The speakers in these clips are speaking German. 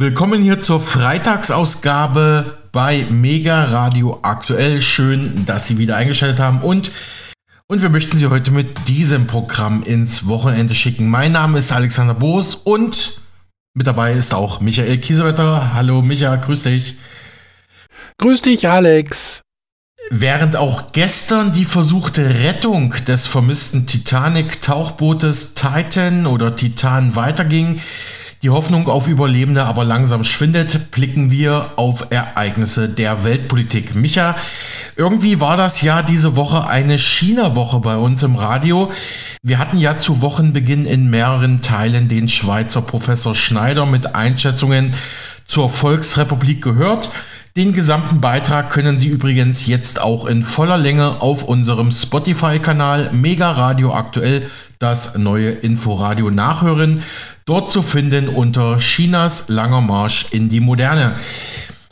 Willkommen hier zur Freitagsausgabe bei Mega Radio Aktuell. Schön, dass Sie wieder eingeschaltet haben und und wir möchten Sie heute mit diesem Programm ins Wochenende schicken. Mein Name ist Alexander Boos und mit dabei ist auch Michael Kiesewetter. Hallo Micha, grüß dich. Grüß dich, Alex. Während auch gestern die versuchte Rettung des vermissten Titanic-Tauchbootes Titan oder Titan weiterging, die Hoffnung auf Überlebende aber langsam schwindet, blicken wir auf Ereignisse der Weltpolitik. Micha, irgendwie war das ja diese Woche eine China-Woche bei uns im Radio. Wir hatten ja zu Wochenbeginn in mehreren Teilen den Schweizer Professor Schneider mit Einschätzungen zur Volksrepublik gehört. Den gesamten Beitrag können Sie übrigens jetzt auch in voller Länge auf unserem Spotify-Kanal Mega Radio aktuell das neue Inforadio nachhören. Dort zu finden unter Chinas langer Marsch in die Moderne.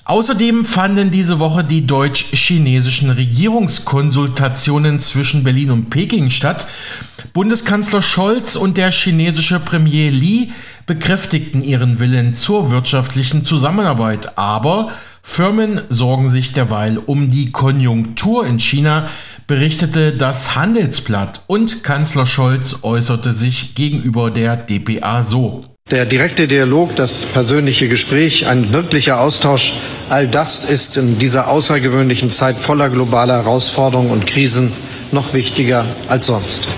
Außerdem fanden diese Woche die deutsch-chinesischen Regierungskonsultationen zwischen Berlin und Peking statt. Bundeskanzler Scholz und der chinesische Premier Li bekräftigten ihren Willen zur wirtschaftlichen Zusammenarbeit, aber Firmen sorgen sich derweil um die Konjunktur in China, berichtete das Handelsblatt und Kanzler Scholz äußerte sich gegenüber der DPA so. Der direkte Dialog, das persönliche Gespräch, ein wirklicher Austausch, all das ist in dieser außergewöhnlichen Zeit voller globaler Herausforderungen und Krisen noch wichtiger als sonst.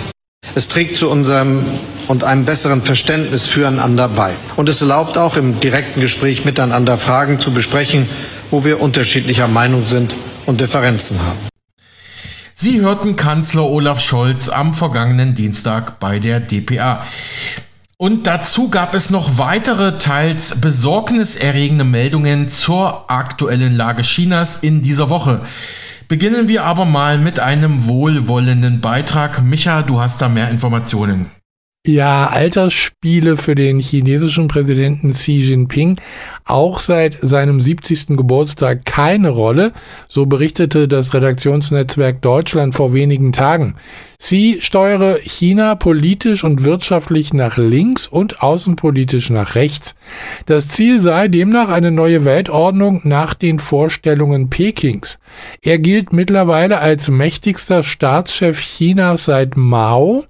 Es trägt zu unserem und einem besseren Verständnis füreinander bei. Und es erlaubt auch im direkten Gespräch miteinander Fragen zu besprechen, wo wir unterschiedlicher Meinung sind und Differenzen haben. Sie hörten Kanzler Olaf Scholz am vergangenen Dienstag bei der DPA. Und dazu gab es noch weitere, teils besorgniserregende Meldungen zur aktuellen Lage Chinas in dieser Woche. Beginnen wir aber mal mit einem wohlwollenden Beitrag. Micha, du hast da mehr Informationen. Ja, Altersspiele für den chinesischen Präsidenten Xi Jinping auch seit seinem 70. Geburtstag keine Rolle, so berichtete das Redaktionsnetzwerk Deutschland vor wenigen Tagen. Sie steuere China politisch und wirtschaftlich nach links und außenpolitisch nach rechts. Das Ziel sei demnach eine neue Weltordnung nach den Vorstellungen Pekings. Er gilt mittlerweile als mächtigster Staatschef Chinas seit Mao.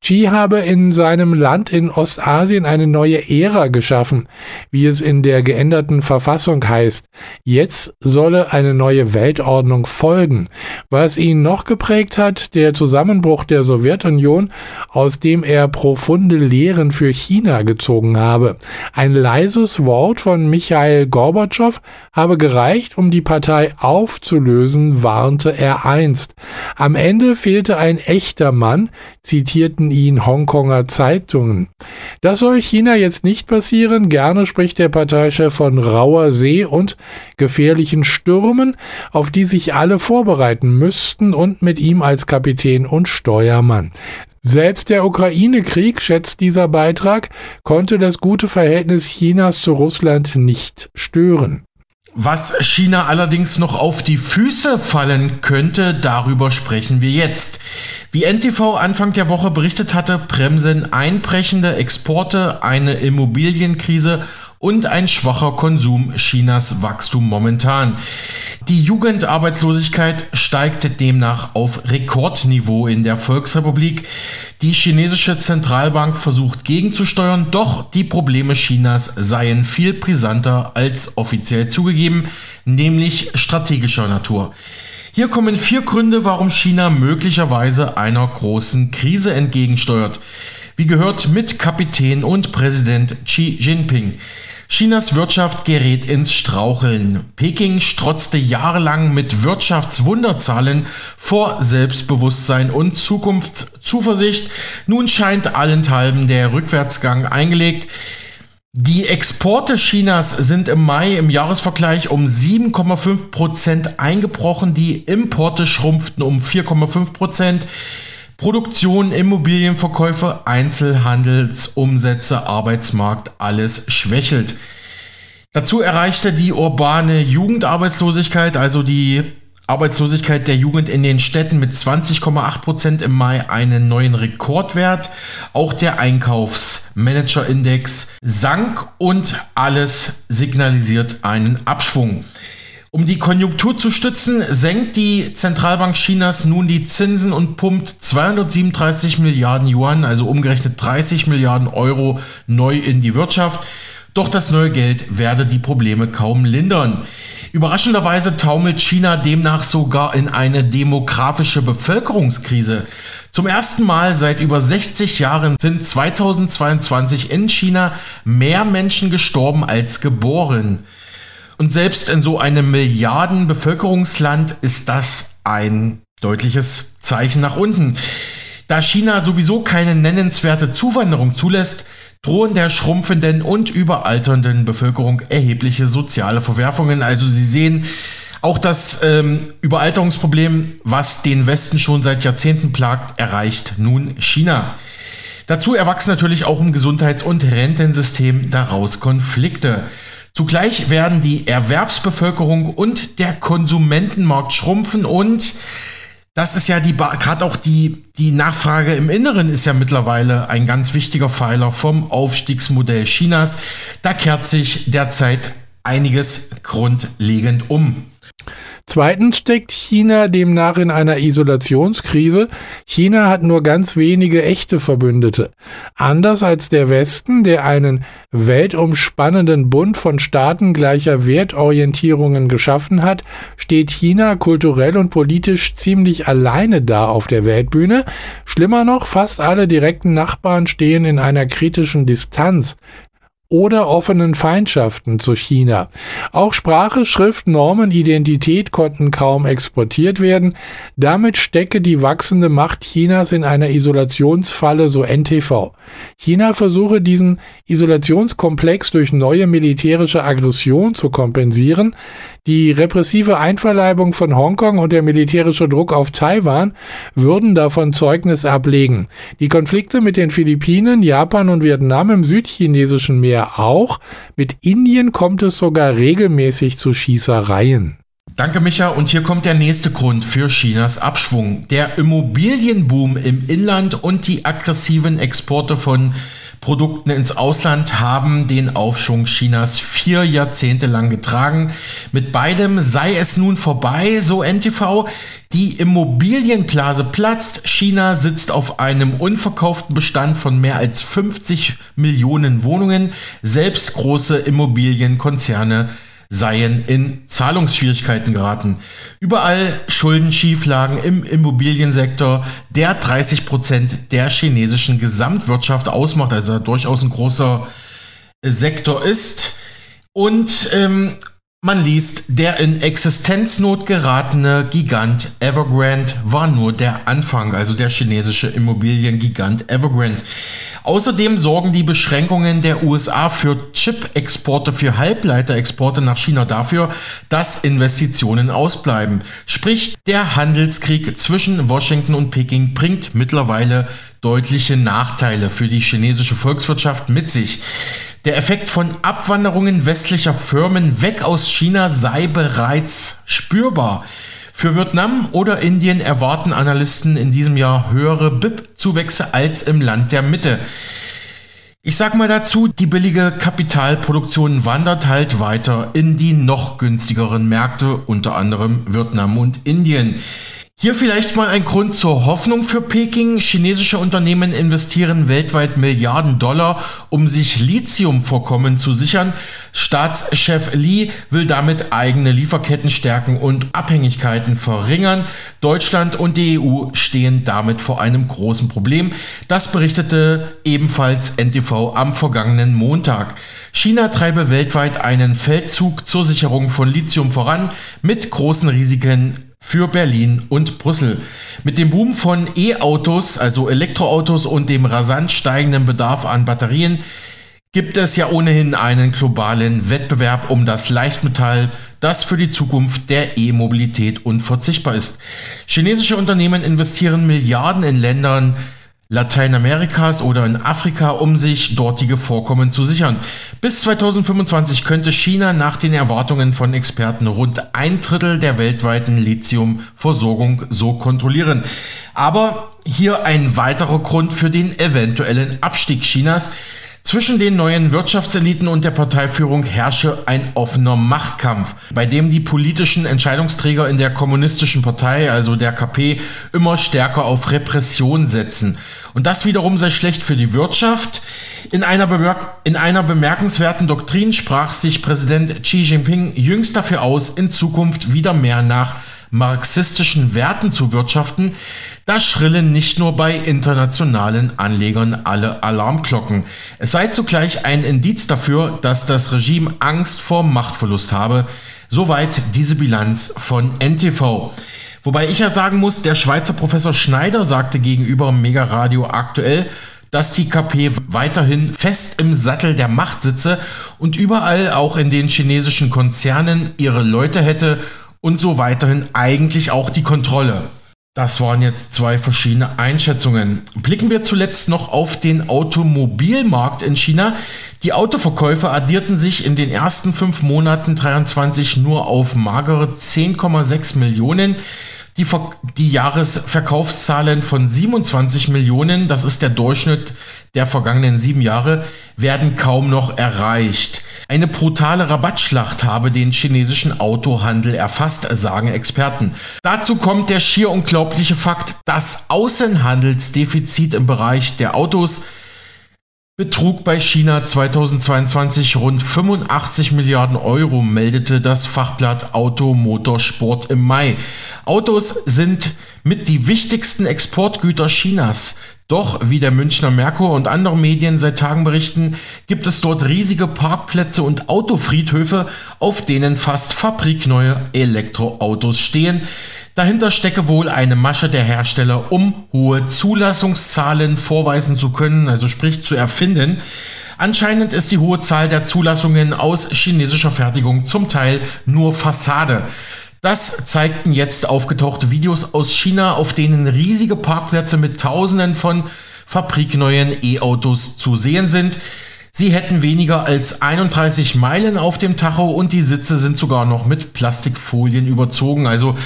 Xi habe in seinem Land in Ostasien eine neue Ära geschaffen, wie es in der geänderten Verfassung heißt. Jetzt solle eine neue Weltordnung folgen. Was ihn noch geprägt hat, der Zusammenbruch der Sowjetunion, aus dem er profunde Lehren für China gezogen habe. Ein leises Wort von Michael Gorbatschow habe gereicht, um die Partei aufzulösen, warnte er einst. Am Ende fehlte ein echter Mann, zitierten ihn Hongkonger Zeitungen. Das soll China jetzt nicht passieren. Gerne spricht der Parteichef von rauer See und gefährlichen Stürmen, auf die sich alle vorbereiten müssten und mit ihm als Kapitän und Steuermann. Selbst der Ukraine-Krieg, schätzt dieser Beitrag, konnte das gute Verhältnis Chinas zu Russland nicht stören. Was China allerdings noch auf die Füße fallen könnte, darüber sprechen wir jetzt. Wie NTV Anfang der Woche berichtet hatte, bremsen einbrechende Exporte, eine Immobilienkrise und ein schwacher Konsum Chinas Wachstum momentan. Die Jugendarbeitslosigkeit steigt demnach auf Rekordniveau in der Volksrepublik. Die chinesische Zentralbank versucht gegenzusteuern, doch die Probleme Chinas seien viel brisanter als offiziell zugegeben, nämlich strategischer Natur. Hier kommen vier Gründe, warum China möglicherweise einer großen Krise entgegensteuert. Wie gehört mit Kapitän und Präsident Xi Jinping. Chinas Wirtschaft gerät ins Straucheln. Peking strotzte jahrelang mit Wirtschaftswunderzahlen vor Selbstbewusstsein und Zukunftszuversicht. Nun scheint allenthalben der Rückwärtsgang eingelegt. Die Exporte Chinas sind im Mai im Jahresvergleich um 7,5 Prozent eingebrochen. Die Importe schrumpften um 4,5 Prozent. Produktion, Immobilienverkäufe, Einzelhandelsumsätze, Arbeitsmarkt, alles schwächelt. Dazu erreichte die urbane Jugendarbeitslosigkeit, also die Arbeitslosigkeit der Jugend in den Städten mit 20,8 Prozent im Mai einen neuen Rekordwert. Auch der Einkaufs Manager-Index sank und alles signalisiert einen Abschwung. Um die Konjunktur zu stützen, senkt die Zentralbank Chinas nun die Zinsen und pumpt 237 Milliarden Yuan, also umgerechnet 30 Milliarden Euro, neu in die Wirtschaft. Doch das neue Geld werde die Probleme kaum lindern. Überraschenderweise taumelt China demnach sogar in eine demografische Bevölkerungskrise. Zum ersten Mal seit über 60 Jahren sind 2022 in China mehr Menschen gestorben als geboren. Und selbst in so einem Milliarden-Bevölkerungsland ist das ein deutliches Zeichen nach unten. Da China sowieso keine nennenswerte Zuwanderung zulässt, drohen der schrumpfenden und überalternden Bevölkerung erhebliche soziale Verwerfungen. Also Sie sehen, auch das ähm, Überalterungsproblem, was den Westen schon seit Jahrzehnten plagt, erreicht nun China. Dazu erwachsen natürlich auch im Gesundheits- und Rentensystem daraus Konflikte. Zugleich werden die Erwerbsbevölkerung und der Konsumentenmarkt schrumpfen und das ist ja die, gerade auch die, die Nachfrage im Inneren ist ja mittlerweile ein ganz wichtiger Pfeiler vom Aufstiegsmodell Chinas. Da kehrt sich derzeit einiges grundlegend um. Zweitens steckt China demnach in einer Isolationskrise. China hat nur ganz wenige echte Verbündete. Anders als der Westen, der einen weltumspannenden Bund von Staaten gleicher Wertorientierungen geschaffen hat, steht China kulturell und politisch ziemlich alleine da auf der Weltbühne. Schlimmer noch, fast alle direkten Nachbarn stehen in einer kritischen Distanz oder offenen Feindschaften zu China. Auch Sprache, Schrift, Normen, Identität konnten kaum exportiert werden. Damit stecke die wachsende Macht Chinas in einer Isolationsfalle, so NTV. China versuche diesen Isolationskomplex durch neue militärische Aggression zu kompensieren. Die repressive Einverleibung von Hongkong und der militärische Druck auf Taiwan würden davon Zeugnis ablegen. Die Konflikte mit den Philippinen, Japan und Vietnam im südchinesischen Meer auch. Mit Indien kommt es sogar regelmäßig zu Schießereien. Danke, Micha. Und hier kommt der nächste Grund für Chinas Abschwung. Der Immobilienboom im Inland und die aggressiven Exporte von Produkten ins Ausland haben den Aufschwung Chinas vier Jahrzehnte lang getragen. Mit beidem sei es nun vorbei, so NTV. Die Immobilienblase platzt. China sitzt auf einem unverkauften Bestand von mehr als 50 Millionen Wohnungen. Selbst große Immobilienkonzerne seien in Zahlungsschwierigkeiten geraten. Überall Schuldenschieflagen im Immobiliensektor, der 30 Prozent der chinesischen Gesamtwirtschaft ausmacht, also durchaus ein großer äh, Sektor ist. Und ähm, man liest, der in Existenznot geratene Gigant Evergrande war nur der Anfang, also der chinesische Immobiliengigant Evergrande. Außerdem sorgen die Beschränkungen der USA für Chip-Exporte, für Halbleiterexporte nach China dafür, dass Investitionen ausbleiben. Sprich, der Handelskrieg zwischen Washington und Peking bringt mittlerweile deutliche Nachteile für die chinesische Volkswirtschaft mit sich. Der Effekt von Abwanderungen westlicher Firmen weg aus China sei bereits spürbar. Für Vietnam oder Indien erwarten Analysten in diesem Jahr höhere BIP-Zuwächse als im Land der Mitte. Ich sag mal dazu, die billige Kapitalproduktion wandert halt weiter in die noch günstigeren Märkte, unter anderem Vietnam und Indien. Hier vielleicht mal ein Grund zur Hoffnung für Peking. Chinesische Unternehmen investieren weltweit Milliarden Dollar, um sich Lithiumvorkommen zu sichern. Staatschef Li will damit eigene Lieferketten stärken und Abhängigkeiten verringern. Deutschland und die EU stehen damit vor einem großen Problem. Das berichtete ebenfalls NTV am vergangenen Montag. China treibe weltweit einen Feldzug zur Sicherung von Lithium voran mit großen Risiken für Berlin und Brüssel. Mit dem Boom von E-Autos, also Elektroautos und dem rasant steigenden Bedarf an Batterien gibt es ja ohnehin einen globalen Wettbewerb um das Leichtmetall, das für die Zukunft der E-Mobilität unverzichtbar ist. Chinesische Unternehmen investieren Milliarden in Ländern, Lateinamerikas oder in Afrika, um sich dortige Vorkommen zu sichern. Bis 2025 könnte China nach den Erwartungen von Experten rund ein Drittel der weltweiten Lithiumversorgung so kontrollieren. Aber hier ein weiterer Grund für den eventuellen Abstieg Chinas. Zwischen den neuen Wirtschaftseliten und der Parteiführung herrsche ein offener Machtkampf, bei dem die politischen Entscheidungsträger in der kommunistischen Partei, also der KP, immer stärker auf Repression setzen. Und das wiederum sei schlecht für die Wirtschaft. In einer, bemerk in einer bemerkenswerten Doktrin sprach sich Präsident Xi Jinping jüngst dafür aus, in Zukunft wieder mehr nach marxistischen Werten zu wirtschaften, da schrillen nicht nur bei internationalen Anlegern alle Alarmglocken. Es sei zugleich ein Indiz dafür, dass das Regime Angst vor Machtverlust habe. Soweit diese Bilanz von NTV. Wobei ich ja sagen muss, der Schweizer Professor Schneider sagte gegenüber Mega Radio aktuell, dass die KP weiterhin fest im Sattel der Macht sitze und überall auch in den chinesischen Konzernen ihre Leute hätte und so weiterhin eigentlich auch die Kontrolle. Das waren jetzt zwei verschiedene Einschätzungen. Blicken wir zuletzt noch auf den Automobilmarkt in China. Die Autoverkäufe addierten sich in den ersten fünf Monaten 23 nur auf magere 10,6 Millionen. Die, Ver die Jahresverkaufszahlen von 27 Millionen, das ist der Durchschnitt der vergangenen sieben Jahre, werden kaum noch erreicht. Eine brutale Rabattschlacht habe den chinesischen Autohandel erfasst, sagen Experten. Dazu kommt der schier unglaubliche Fakt, das Außenhandelsdefizit im Bereich der Autos betrug bei China 2022 rund 85 Milliarden Euro, meldete das Fachblatt Auto Motorsport im Mai. Autos sind mit die wichtigsten Exportgüter Chinas. Doch, wie der Münchner Merkur und andere Medien seit Tagen berichten, gibt es dort riesige Parkplätze und Autofriedhöfe, auf denen fast fabrikneue Elektroautos stehen. Dahinter stecke wohl eine Masche der Hersteller, um hohe Zulassungszahlen vorweisen zu können, also sprich zu erfinden. Anscheinend ist die hohe Zahl der Zulassungen aus chinesischer Fertigung zum Teil nur Fassade. Das zeigten jetzt aufgetauchte Videos aus China, auf denen riesige Parkplätze mit Tausenden von fabrikneuen E-Autos zu sehen sind. Sie hätten weniger als 31 Meilen auf dem Tacho und die Sitze sind sogar noch mit Plastikfolien überzogen. Also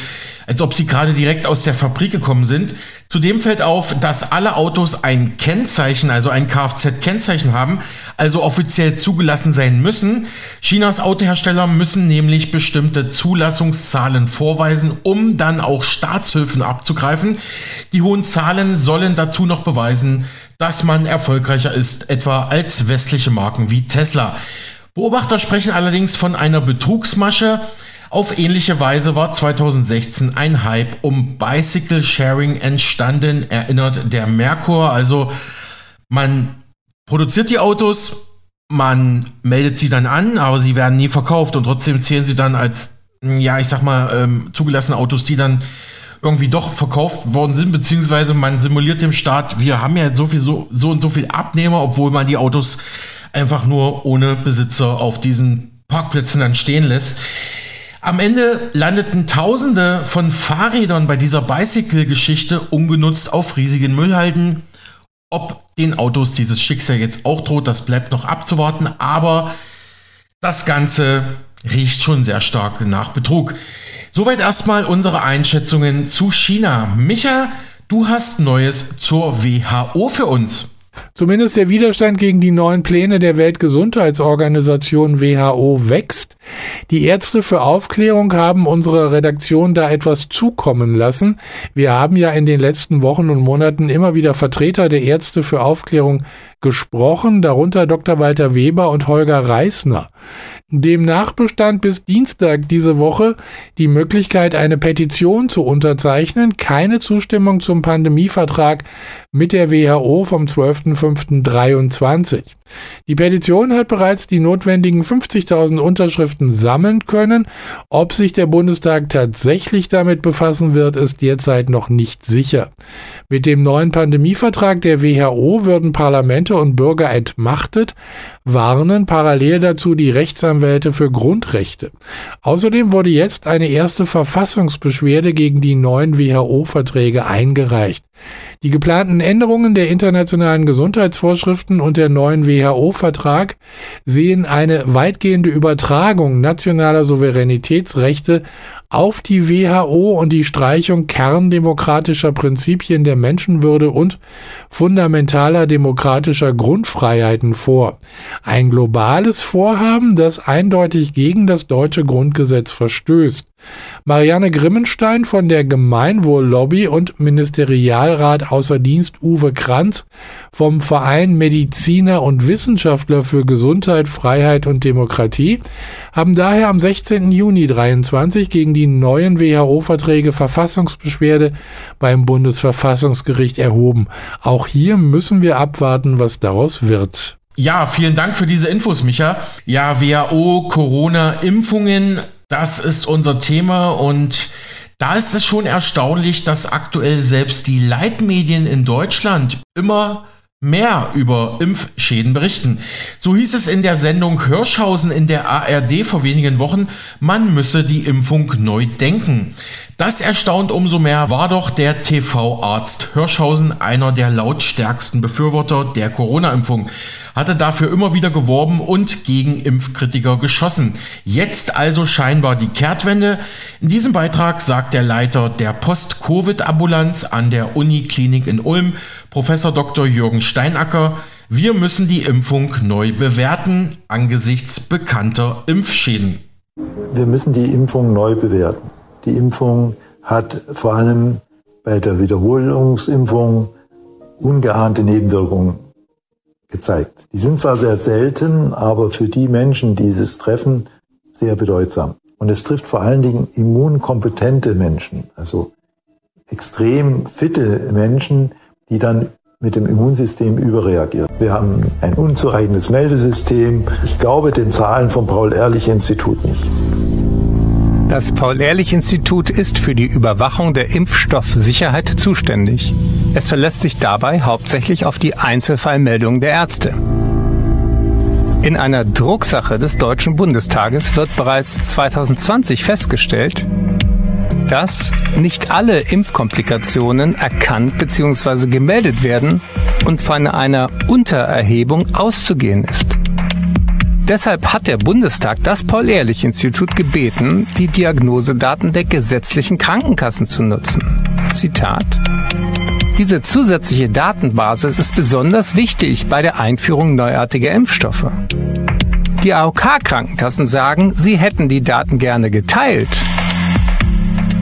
als ob sie gerade direkt aus der Fabrik gekommen sind. Zudem fällt auf, dass alle Autos ein Kennzeichen, also ein Kfz-Kennzeichen haben, also offiziell zugelassen sein müssen. Chinas Autohersteller müssen nämlich bestimmte Zulassungszahlen vorweisen, um dann auch Staatshilfen abzugreifen. Die hohen Zahlen sollen dazu noch beweisen, dass man erfolgreicher ist, etwa als westliche Marken wie Tesla. Beobachter sprechen allerdings von einer Betrugsmasche. Auf ähnliche Weise war 2016 ein Hype um Bicycle Sharing entstanden, erinnert der Merkur. Also man produziert die Autos, man meldet sie dann an, aber sie werden nie verkauft und trotzdem zählen sie dann als, ja, ich sag mal, ähm, zugelassene Autos, die dann irgendwie doch verkauft worden sind, beziehungsweise man simuliert dem Staat, wir haben ja so viel so, so und so viel Abnehmer, obwohl man die Autos einfach nur ohne Besitzer auf diesen Parkplätzen dann stehen lässt. Am Ende landeten Tausende von Fahrrädern bei dieser Bicycle-Geschichte ungenutzt auf riesigen Müllhalden. Ob den Autos dieses Schicksal jetzt auch droht, das bleibt noch abzuwarten, aber das Ganze riecht schon sehr stark nach Betrug. Soweit erstmal unsere Einschätzungen zu China. Micha, du hast Neues zur WHO für uns. Zumindest der Widerstand gegen die neuen Pläne der Weltgesundheitsorganisation WHO wächst. Die Ärzte für Aufklärung haben unsere Redaktion da etwas zukommen lassen. Wir haben ja in den letzten Wochen und Monaten immer wieder Vertreter der Ärzte für Aufklärung gesprochen, darunter Dr. Walter Weber und Holger Reisner. Demnach bestand bis Dienstag diese Woche die Möglichkeit, eine Petition zu unterzeichnen, keine Zustimmung zum Pandemievertrag mit der WHO vom 12.05.23. Die Petition hat bereits die notwendigen 50.000 Unterschriften sammeln können. Ob sich der Bundestag tatsächlich damit befassen wird, ist derzeit noch nicht sicher. Mit dem neuen Pandemievertrag der WHO würden Parlamente und Bürger entmachtet, warnen parallel dazu die Rechtsanwälte für Grundrechte. Außerdem wurde jetzt eine erste Verfassungsbeschwerde gegen die neuen WHO-Verträge eingereicht. Die geplanten Änderungen der internationalen Gesundheitsvorschriften und der neuen WHO-Vertrag sehen eine weitgehende Übertragung nationaler Souveränitätsrechte auf die WHO und die Streichung kerndemokratischer Prinzipien der Menschenwürde und fundamentaler demokratischer Grundfreiheiten vor. Ein globales Vorhaben, das eindeutig gegen das deutsche Grundgesetz verstößt. Marianne Grimmenstein von der Gemeinwohl-Lobby und Ministerialrat außer Dienst Uwe Kranz vom Verein Mediziner und Wissenschaftler für Gesundheit, Freiheit und Demokratie haben daher am 16. Juni 23 gegen die neuen WHO-Verträge Verfassungsbeschwerde beim Bundesverfassungsgericht erhoben. Auch hier müssen wir abwarten, was daraus wird. Ja, vielen Dank für diese Infos, Micha. Ja, WHO, Corona, Impfungen, das ist unser Thema und da ist es schon erstaunlich, dass aktuell selbst die Leitmedien in Deutschland immer mehr über Impfschäden berichten. So hieß es in der Sendung Hirschhausen in der ARD vor wenigen Wochen, man müsse die Impfung neu denken. Das erstaunt umso mehr, war doch der TV-Arzt Hirschhausen einer der lautstärksten Befürworter der Corona-Impfung, hatte dafür immer wieder geworben und gegen Impfkritiker geschossen. Jetzt also scheinbar die Kehrtwende. In diesem Beitrag sagt der Leiter der Post-Covid-Ambulanz an der Uniklinik in Ulm, Professor Dr. Jürgen Steinacker, wir müssen die Impfung neu bewerten angesichts bekannter Impfschäden. Wir müssen die Impfung neu bewerten. Die Impfung hat vor allem bei der Wiederholungsimpfung ungeahnte Nebenwirkungen gezeigt. Die sind zwar sehr selten, aber für die Menschen, die es treffen, sehr bedeutsam. Und es trifft vor allen Dingen immunkompetente Menschen, also extrem fitte Menschen, die dann mit dem Immunsystem überreagieren. Wir haben ein unzureichendes Meldesystem. Ich glaube den Zahlen vom Paul-Ehrlich-Institut nicht. Das Paul-Ehrlich-Institut ist für die Überwachung der Impfstoffsicherheit zuständig. Es verlässt sich dabei hauptsächlich auf die Einzelfallmeldungen der Ärzte. In einer Drucksache des Deutschen Bundestages wird bereits 2020 festgestellt, dass nicht alle Impfkomplikationen erkannt bzw. gemeldet werden und von einer Untererhebung auszugehen ist. Deshalb hat der Bundestag das Paul-Ehrlich-Institut gebeten, die Diagnosedaten der gesetzlichen Krankenkassen zu nutzen. Zitat. Diese zusätzliche Datenbasis ist besonders wichtig bei der Einführung neuartiger Impfstoffe. Die AOK-Krankenkassen sagen, sie hätten die Daten gerne geteilt.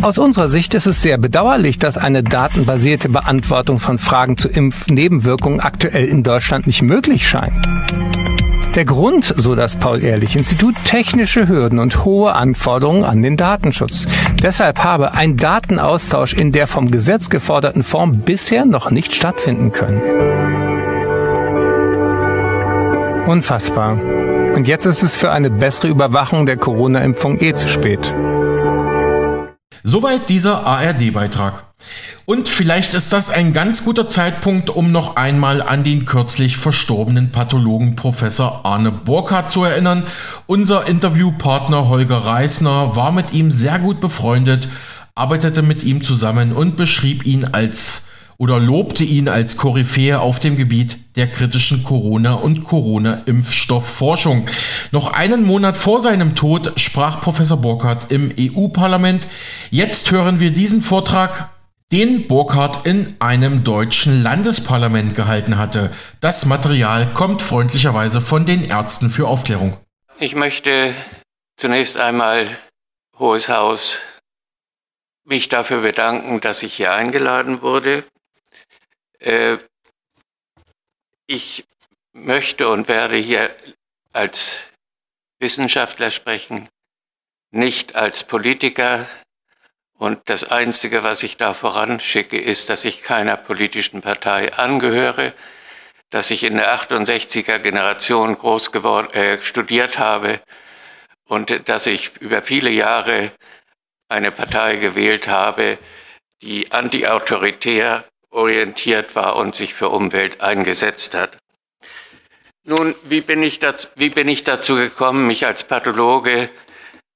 Aus unserer Sicht ist es sehr bedauerlich, dass eine datenbasierte Beantwortung von Fragen zu Impfnebenwirkungen aktuell in Deutschland nicht möglich scheint. Der Grund, so das Paul-Ehrlich-Institut, technische Hürden und hohe Anforderungen an den Datenschutz. Deshalb habe ein Datenaustausch in der vom Gesetz geforderten Form bisher noch nicht stattfinden können. Unfassbar. Und jetzt ist es für eine bessere Überwachung der Corona-Impfung eh zu spät. Soweit dieser ARD-Beitrag. Und vielleicht ist das ein ganz guter Zeitpunkt, um noch einmal an den kürzlich verstorbenen Pathologen Professor Arne Burkhardt zu erinnern. Unser Interviewpartner Holger Reisner war mit ihm sehr gut befreundet, arbeitete mit ihm zusammen und beschrieb ihn als oder lobte ihn als Koryphäe auf dem Gebiet der kritischen Corona- und Corona-Impfstoffforschung. Noch einen Monat vor seinem Tod sprach Professor Burkhardt im EU-Parlament. Jetzt hören wir diesen Vortrag den Burkhardt in einem deutschen Landesparlament gehalten hatte. Das Material kommt freundlicherweise von den Ärzten für Aufklärung. Ich möchte zunächst einmal, Hohes Haus, mich dafür bedanken, dass ich hier eingeladen wurde. Äh, ich möchte und werde hier als Wissenschaftler sprechen, nicht als Politiker, und das Einzige, was ich da voranschicke, ist, dass ich keiner politischen Partei angehöre, dass ich in der 68er Generation groß geworden, äh, studiert habe und dass ich über viele Jahre eine Partei gewählt habe, die antiautoritär orientiert war und sich für Umwelt eingesetzt hat. Nun, wie bin ich dazu, wie bin ich dazu gekommen, mich als Pathologe,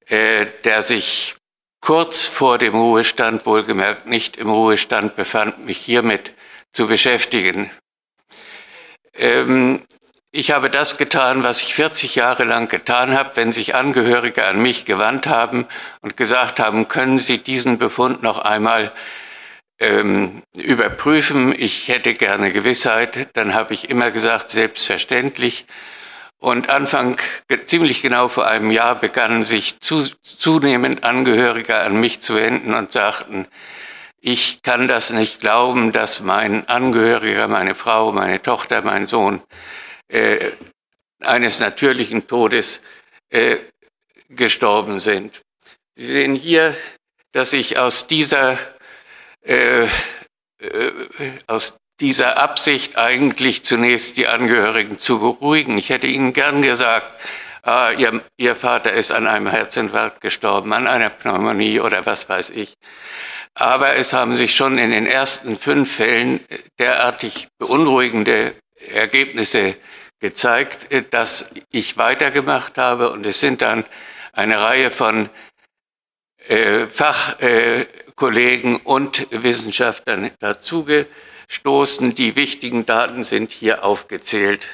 äh, der sich kurz vor dem Ruhestand, wohlgemerkt nicht im Ruhestand, befand, mich hiermit zu beschäftigen. Ähm, ich habe das getan, was ich 40 Jahre lang getan habe, wenn sich Angehörige an mich gewandt haben und gesagt haben, können Sie diesen Befund noch einmal ähm, überprüfen. Ich hätte gerne Gewissheit. Dann habe ich immer gesagt, selbstverständlich. Und Anfang, ziemlich genau vor einem Jahr, begannen sich zu, zunehmend Angehörige an mich zu wenden und sagten, ich kann das nicht glauben, dass mein Angehöriger, meine Frau, meine Tochter, mein Sohn äh, eines natürlichen Todes äh, gestorben sind. Sie sehen hier, dass ich aus dieser, äh, äh, aus dieser Absicht eigentlich zunächst die Angehörigen zu beruhigen. Ich hätte ihnen gern gesagt, ah, ihr, ihr Vater ist an einem Herzinfarkt gestorben, an einer Pneumonie oder was weiß ich. Aber es haben sich schon in den ersten fünf Fällen derartig beunruhigende Ergebnisse gezeigt, äh, dass ich weitergemacht habe und es sind dann eine Reihe von äh, Fachkollegen äh, und Wissenschaftlern dazugestoßen. Die wichtigen Daten sind hier aufgezählt.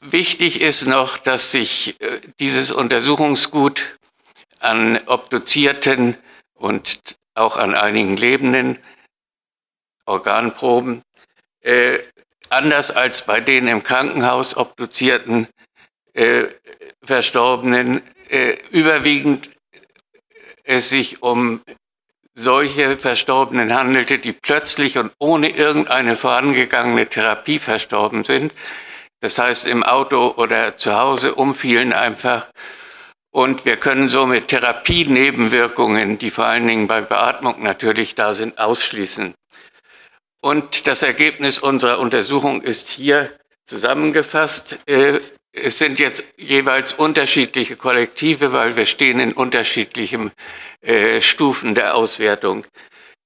Wichtig ist noch, dass sich äh, dieses Untersuchungsgut an Obduzierten und auch an einigen lebenden Organproben äh, anders als bei den im Krankenhaus obduzierten äh, Verstorbenen, äh, überwiegend es sich um solche Verstorbenen handelte, die plötzlich und ohne irgendeine vorangegangene Therapie verstorben sind. Das heißt, im Auto oder zu Hause umfielen einfach. Und wir können somit Therapienebenwirkungen, die vor allen Dingen bei Beatmung natürlich da sind, ausschließen. Und das Ergebnis unserer Untersuchung ist hier zusammengefasst. Es sind jetzt jeweils unterschiedliche Kollektive, weil wir stehen in unterschiedlichen äh, Stufen der Auswertung.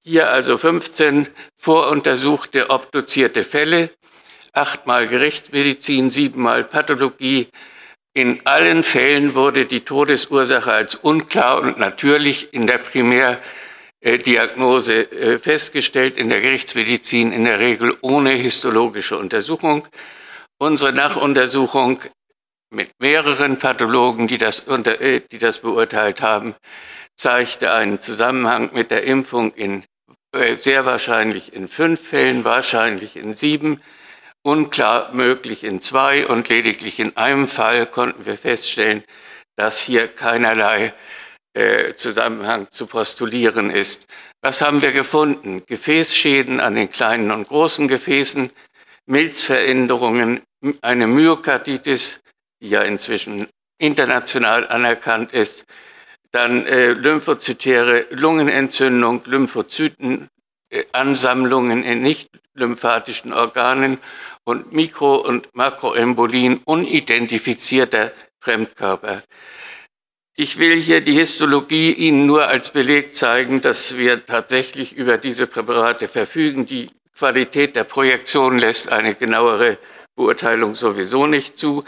Hier also 15 voruntersuchte, obduzierte Fälle, achtmal Gerichtsmedizin, siebenmal Pathologie. In allen Fällen wurde die Todesursache als unklar und natürlich in der Primär äh, äh, festgestellt, in der Gerichtsmedizin in der Regel ohne histologische Untersuchung. Unsere Nachuntersuchung mit mehreren Pathologen, die das, unter, äh, die das beurteilt haben, zeigte einen Zusammenhang mit der Impfung in sehr wahrscheinlich in fünf Fällen, wahrscheinlich in sieben, unklar möglich in zwei und lediglich in einem Fall konnten wir feststellen, dass hier keinerlei äh, Zusammenhang zu postulieren ist. Was haben wir gefunden? Gefäßschäden an den kleinen und großen Gefäßen, Milzveränderungen, eine Myokarditis, die ja inzwischen international anerkannt ist, dann äh, lymphozytäre Lungenentzündung, Lymphozytenansammlungen äh, in nicht lymphatischen Organen und Mikro- und Makroembolien unidentifizierter Fremdkörper. Ich will hier die Histologie Ihnen nur als Beleg zeigen, dass wir tatsächlich über diese Präparate verfügen. Die Qualität der Projektion lässt eine genauere Beurteilung sowieso nicht zu.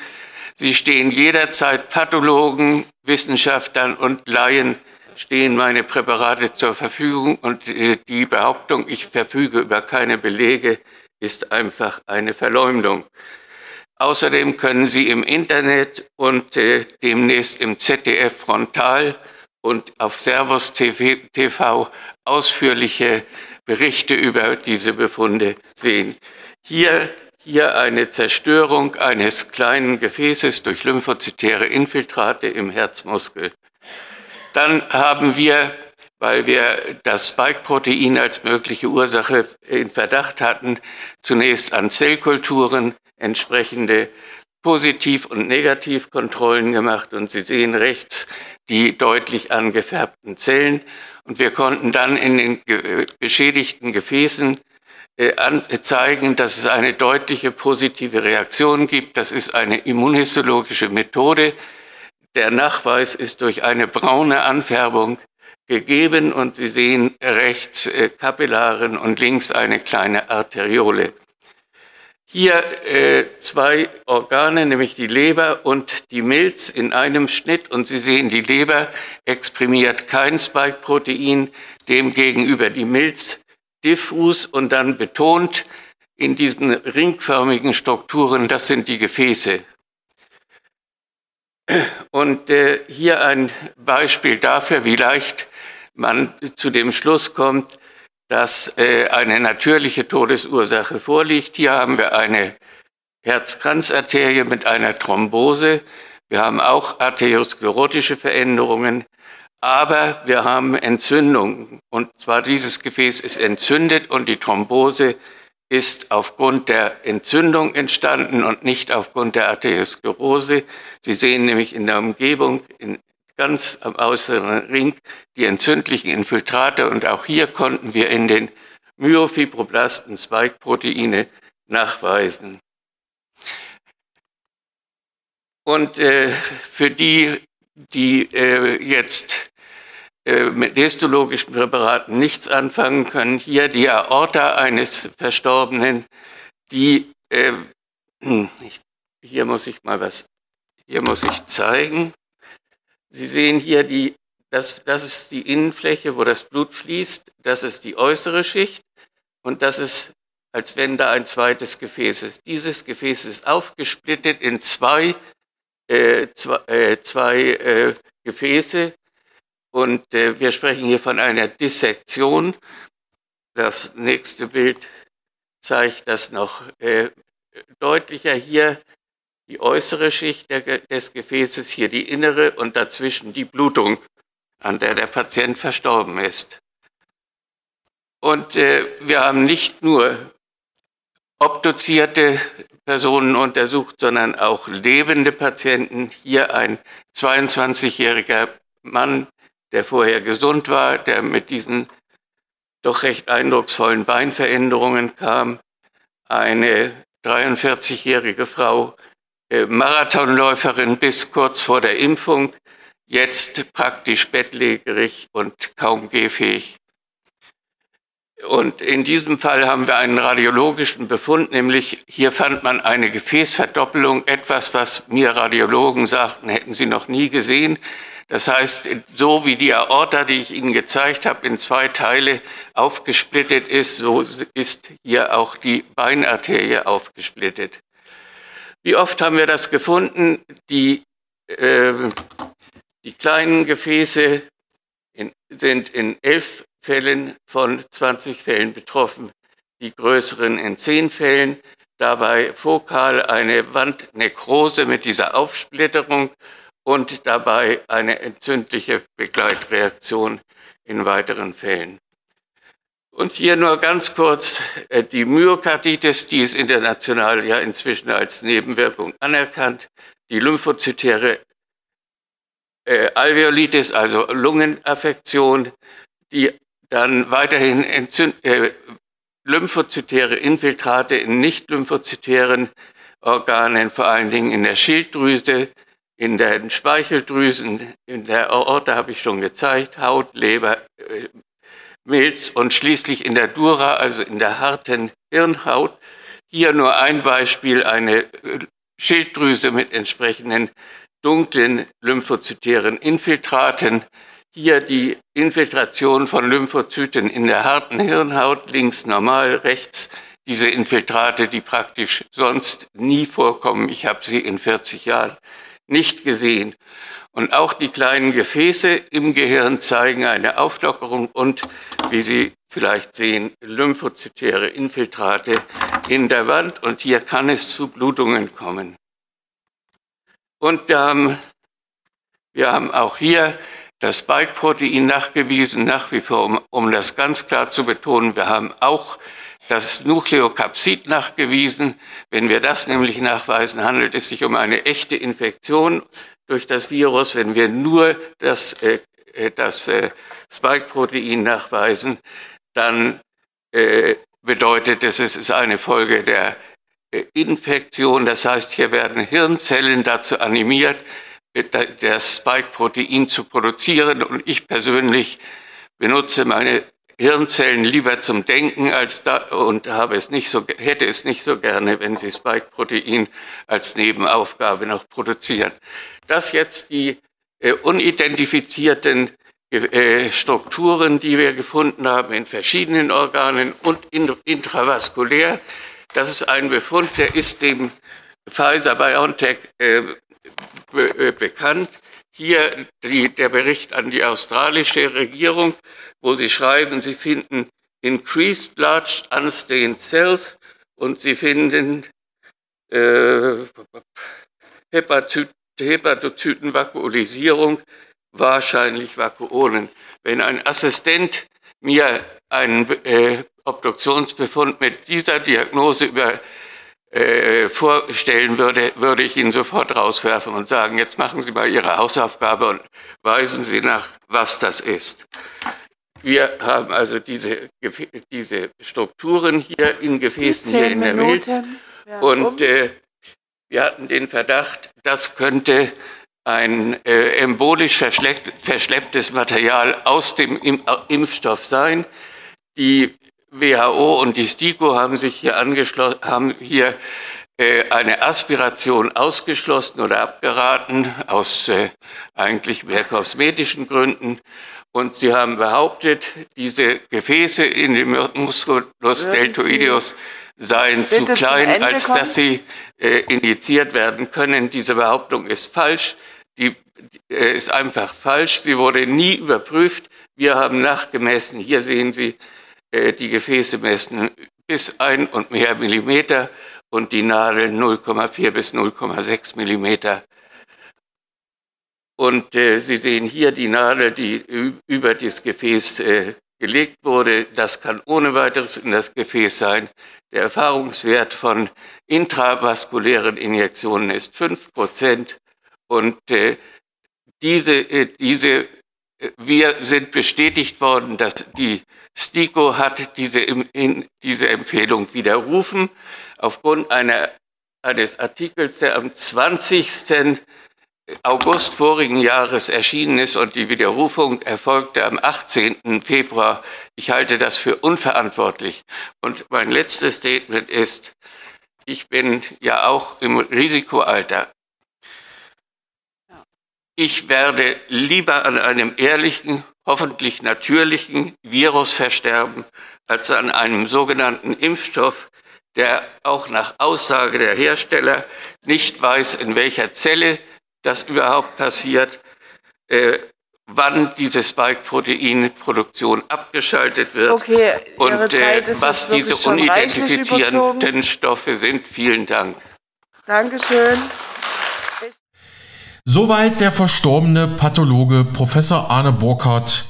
Sie stehen jederzeit Pathologen, Wissenschaftlern und Laien stehen meine Präparate zur Verfügung und äh, die Behauptung, ich verfüge über keine Belege, ist einfach eine Verleumdung. Außerdem können Sie im Internet und äh, demnächst im ZDF Frontal und auf Servus TV, TV ausführliche Berichte über diese Befunde sehen. Hier, hier eine Zerstörung eines kleinen Gefäßes durch lymphozytäre Infiltrate im Herzmuskel. Dann haben wir, weil wir das Spike-Protein als mögliche Ursache in Verdacht hatten, zunächst an Zellkulturen entsprechende Positiv- und Negativkontrollen gemacht und Sie sehen rechts die deutlich angefärbten Zellen und wir konnten dann in den beschädigten Gefäßen zeigen, dass es eine deutliche positive Reaktion gibt. Das ist eine immunhistologische Methode. Der Nachweis ist durch eine braune Anfärbung gegeben und Sie sehen rechts äh, Kapillaren und links eine kleine Arteriole. Hier äh, zwei Organe, nämlich die Leber und die Milz in einem Schnitt. Und Sie sehen, die Leber exprimiert kein Spike-Protein, demgegenüber die Milz diffus und dann betont in diesen ringförmigen Strukturen, das sind die Gefäße. Und äh, hier ein Beispiel dafür, wie leicht man zu dem Schluss kommt, dass äh, eine natürliche Todesursache vorliegt. Hier haben wir eine Herzkranzarterie mit einer Thrombose. Wir haben auch arteriosklerotische Veränderungen, aber wir haben Entzündung. Und zwar dieses Gefäß ist entzündet und die Thrombose ist aufgrund der Entzündung entstanden und nicht aufgrund der Arteriosklerose. Sie sehen nämlich in der Umgebung, in, ganz am äußeren Ring, die entzündlichen Infiltrate und auch hier konnten wir in den Myofibroblasten Spike-Proteine nachweisen. Und äh, für die, die äh, jetzt mit histologischen Präparaten nichts anfangen können, hier die Aorta eines Verstorbenen, die, äh, ich, hier muss ich mal was, hier muss ich zeigen. Sie sehen hier die, das, das ist die Innenfläche, wo das Blut fließt, das ist die äußere Schicht und das ist, als wenn da ein zweites Gefäß ist. Dieses Gefäß ist aufgesplittet in zwei äh, zwei, äh, zwei äh, Gefäße und äh, wir sprechen hier von einer Dissektion. Das nächste Bild zeigt das noch äh, deutlicher. Hier die äußere Schicht der, des Gefäßes, hier die innere und dazwischen die Blutung, an der der Patient verstorben ist. Und äh, wir haben nicht nur obduzierte Personen untersucht, sondern auch lebende Patienten. Hier ein 22-jähriger Mann, der vorher gesund war, der mit diesen doch recht eindrucksvollen Beinveränderungen kam. Eine 43-jährige Frau, äh, Marathonläuferin bis kurz vor der Impfung, jetzt praktisch bettlägerig und kaum gehfähig. Und in diesem Fall haben wir einen radiologischen Befund, nämlich hier fand man eine Gefäßverdoppelung, etwas, was mir Radiologen sagten, hätten sie noch nie gesehen. Das heißt, so wie die Aorta, die ich Ihnen gezeigt habe, in zwei Teile aufgesplittet ist, so ist hier auch die Beinarterie aufgesplittet. Wie oft haben wir das gefunden? Die, äh, die kleinen Gefäße in, sind in elf Fällen von 20 Fällen betroffen, die größeren in 10 Fällen. Dabei fokal eine Wandnekrose mit dieser Aufsplitterung und dabei eine entzündliche Begleitreaktion in weiteren Fällen. Und hier nur ganz kurz äh, die Myokarditis, die ist international ja inzwischen als Nebenwirkung anerkannt. Die lymphozytäre äh, Alveolitis, also Lungenaffektion, die dann weiterhin Entzünd äh, lymphozytäre Infiltrate in nicht-lymphozytären Organen, vor allen Dingen in der Schilddrüse, in den Speicheldrüsen, in der Aorta habe ich schon gezeigt, Haut, Leber, äh, Milz und schließlich in der Dura, also in der harten Hirnhaut. Hier nur ein Beispiel, eine äh, Schilddrüse mit entsprechenden dunklen lymphozytären Infiltraten, hier die Infiltration von Lymphozyten in der harten Hirnhaut, links normal, rechts diese Infiltrate, die praktisch sonst nie vorkommen. Ich habe sie in 40 Jahren nicht gesehen. Und auch die kleinen Gefäße im Gehirn zeigen eine Auflockerung und, wie Sie vielleicht sehen, lymphozytäre Infiltrate in der Wand. Und hier kann es zu Blutungen kommen. Und ähm, wir haben auch hier das Spike-Protein nachgewiesen, nach wie vor, um, um das ganz klar zu betonen. Wir haben auch das Nukleokapsid nachgewiesen. Wenn wir das nämlich nachweisen, handelt es sich um eine echte Infektion durch das Virus. Wenn wir nur das, äh, das äh, Spike-Protein nachweisen, dann äh, bedeutet es, es ist eine Folge der äh, Infektion. Das heißt, hier werden Hirnzellen dazu animiert, das Spike-Protein zu produzieren. Und ich persönlich benutze meine Hirnzellen lieber zum Denken als da und habe es nicht so, hätte es nicht so gerne, wenn sie Spike-Protein als Nebenaufgabe noch produzieren. Das jetzt die äh, unidentifizierten äh, Strukturen, die wir gefunden haben in verschiedenen Organen und in, intravaskulär. Das ist ein Befund, der ist dem Pfizer-BioNTech äh, be äh, bekannt. Hier die, der Bericht an die australische Regierung, wo sie schreiben, sie finden increased large unstained cells und sie finden äh, Hepatozytenvakuolisierung, wahrscheinlich Vakuolen. Wenn ein Assistent mir einen äh, Obduktionsbefund mit dieser Diagnose über äh, vorstellen würde, würde ich ihn sofort rauswerfen und sagen, jetzt machen Sie mal Ihre Hausaufgabe und weisen Sie nach, was das ist. Wir haben also diese, diese Strukturen hier in Gefäßen hier in der Milz und äh, wir hatten den Verdacht, das könnte ein äh, embolisch verschlepp verschlepptes Material aus dem Impfstoff sein. Die WHO und die STIKO haben sich hier angeschlossen, haben hier äh, eine Aspiration ausgeschlossen oder abgeraten aus äh, eigentlich mehr kosmetischen Gründen. Und sie haben behauptet, diese Gefäße in dem Musculus deltoideus seien zu klein, als kommen? dass sie äh, injiziert werden können. Diese Behauptung ist falsch. Die äh, ist einfach falsch. Sie wurde nie überprüft. Wir haben nachgemessen. Hier sehen Sie die Gefäße messen bis ein und mehr Millimeter und die Nadel 0,4 bis 0,6 Millimeter. Und äh, Sie sehen hier die Nadel, die über das Gefäß äh, gelegt wurde. Das kann ohne weiteres in das Gefäß sein. Der Erfahrungswert von intravaskulären Injektionen ist 5 Prozent. Und äh, diese, äh, diese wir sind bestätigt worden, dass die STIKO hat diese, in, diese Empfehlung widerrufen aufgrund einer, eines Artikels, der am 20. August vorigen Jahres erschienen ist und die Widerrufung erfolgte am 18. Februar. Ich halte das für unverantwortlich. Und mein letztes Statement ist, ich bin ja auch im Risikoalter. Ich werde lieber an einem ehrlichen, hoffentlich natürlichen Virus versterben, als an einem sogenannten Impfstoff, der auch nach Aussage der Hersteller nicht weiß, in welcher Zelle das überhaupt passiert, äh, wann diese Spike-Protein-Produktion abgeschaltet wird okay, und äh, was diese unidentifizierenden Stoffe sind. Vielen Dank. Dankeschön. Soweit der verstorbene Pathologe Professor Arne Burkhardt